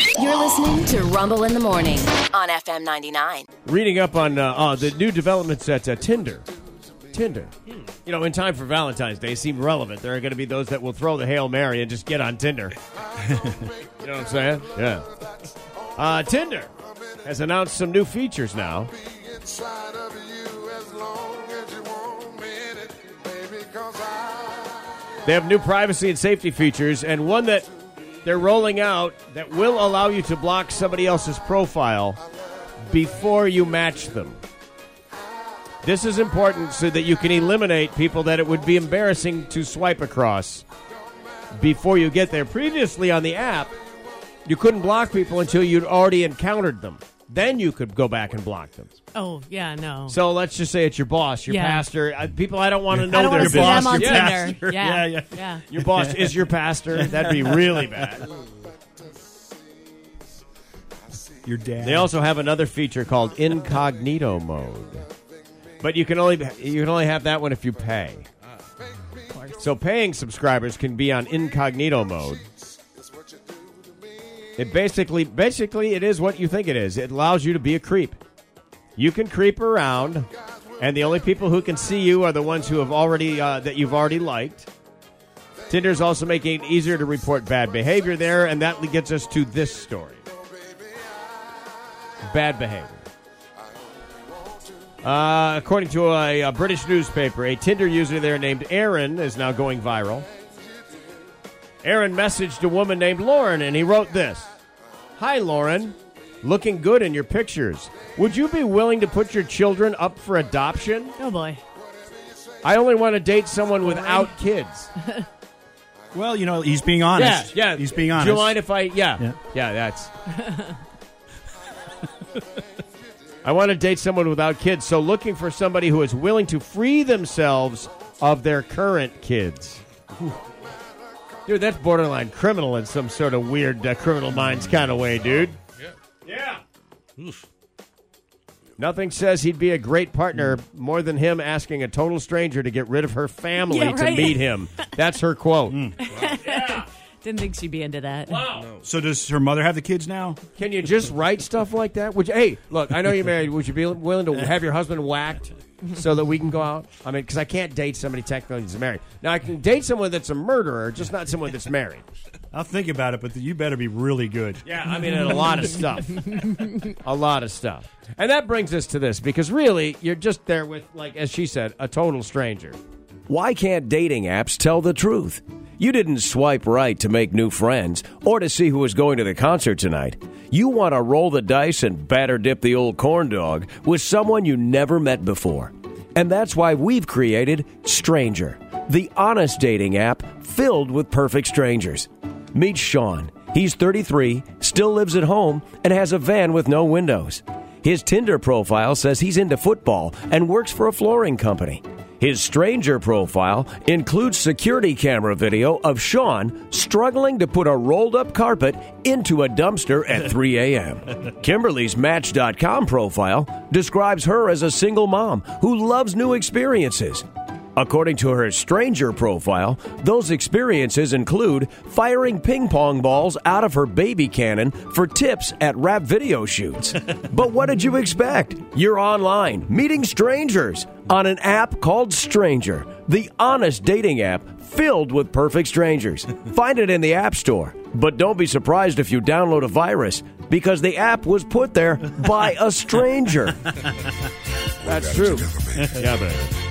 You're listening to Rumble in the Morning on FM 99. Reading up on uh, uh, the new developments at uh, Tinder. Tinder. You know, in time for Valentine's Day, seem relevant. There are going to be those that will throw the Hail Mary and just get on Tinder. you know what I'm saying? Yeah. Uh, Tinder has announced some new features now. They have new privacy and safety features, and one that they're rolling out that will allow you to block somebody else's profile before you match them. This is important so that you can eliminate people that it would be embarrassing to swipe across before you get there. Previously on the app, you couldn't block people until you'd already encountered them. Then you could go back and block them. Oh yeah, no. So let's just say it's your boss, your Yeah. pastor. Uh, people, I don't want to know I don't their want to see boss. them on Your Tinder. pastor. Yeah, Yeah, yeah. yeah. Your boss is your pastor. That'd be really bad. Your dad. They also have another feature called incognito mode, but you can only you can only have that one if you pay. So paying subscribers can be on incognito mode. It basically basically it is what you think it is. It allows you to be a creep. You can creep around, and the only people who can see you are the ones who have already uh, that you've already liked. Tinder's also making it easier to report bad behavior there, and that gets us to this story bad behavior. Uh, according to a, a British newspaper, a Tinder user there named Aaron is now going viral. Aaron messaged a woman named Lauren, and he wrote this Hi, Lauren. Looking good in your pictures. Would you be willing to put your children up for adoption? Oh boy. I only want to date someone without kids. well, you know, he's being honest. Yeah, yeah. He's being honest. Do you mind if I? Yeah, Yeah. yeah. that's. I want to date someone without kids, so looking for somebody who is willing to free themselves of their current kids. Dude, that's borderline criminal in some sort of weird uh, criminal minds kind of way, dude. Yeah. yeah. Nothing says he'd be a great partner more than him asking a total stranger to get rid of her family Yeah, to right. meet him. That's her quote. Didn't think she'd be into that. Wow. So does her mother have the kids now? Can you just write stuff like that? Would you? Hey, look, I know you're married. Would you be willing to have your husband whacked so that we can go out? I mean, because I can't date somebody technically that's married. Now I can date someone that's a murderer, just not someone that's married. I'll think about it, but you better be really good. Yeah, I mean, and a lot of stuff, a lot of stuff, and that brings us to this because really, you're just there with, like as she said, a total stranger. Why can't dating apps tell the truth? You didn't swipe right to make new friends or to see who was going to the concert tonight. You want to roll the dice and batter dip the old corn dog with someone you never met before. And that's why we've created Stranger, the honest dating app filled with perfect strangers. Meet Sean. He's 33, still lives at home, and has a van with no windows. His Tinder profile says he's into football and works for a flooring company. His stranger profile includes security camera video of Sean struggling to put a rolled up carpet into a dumpster at 3 a.m. Kimberly's Match.com profile describes her as a single mom who loves new experiences. According to her stranger profile, those experiences include firing ping pong balls out of her baby cannon for tips at rap video shoots. but what did you expect? You're online, meeting strangers on an app called Stranger, the honest dating app filled with perfect strangers. Find it in the App Store. But don't be surprised if you download a virus because the app was put there by a stranger. That's true. yeah, baby.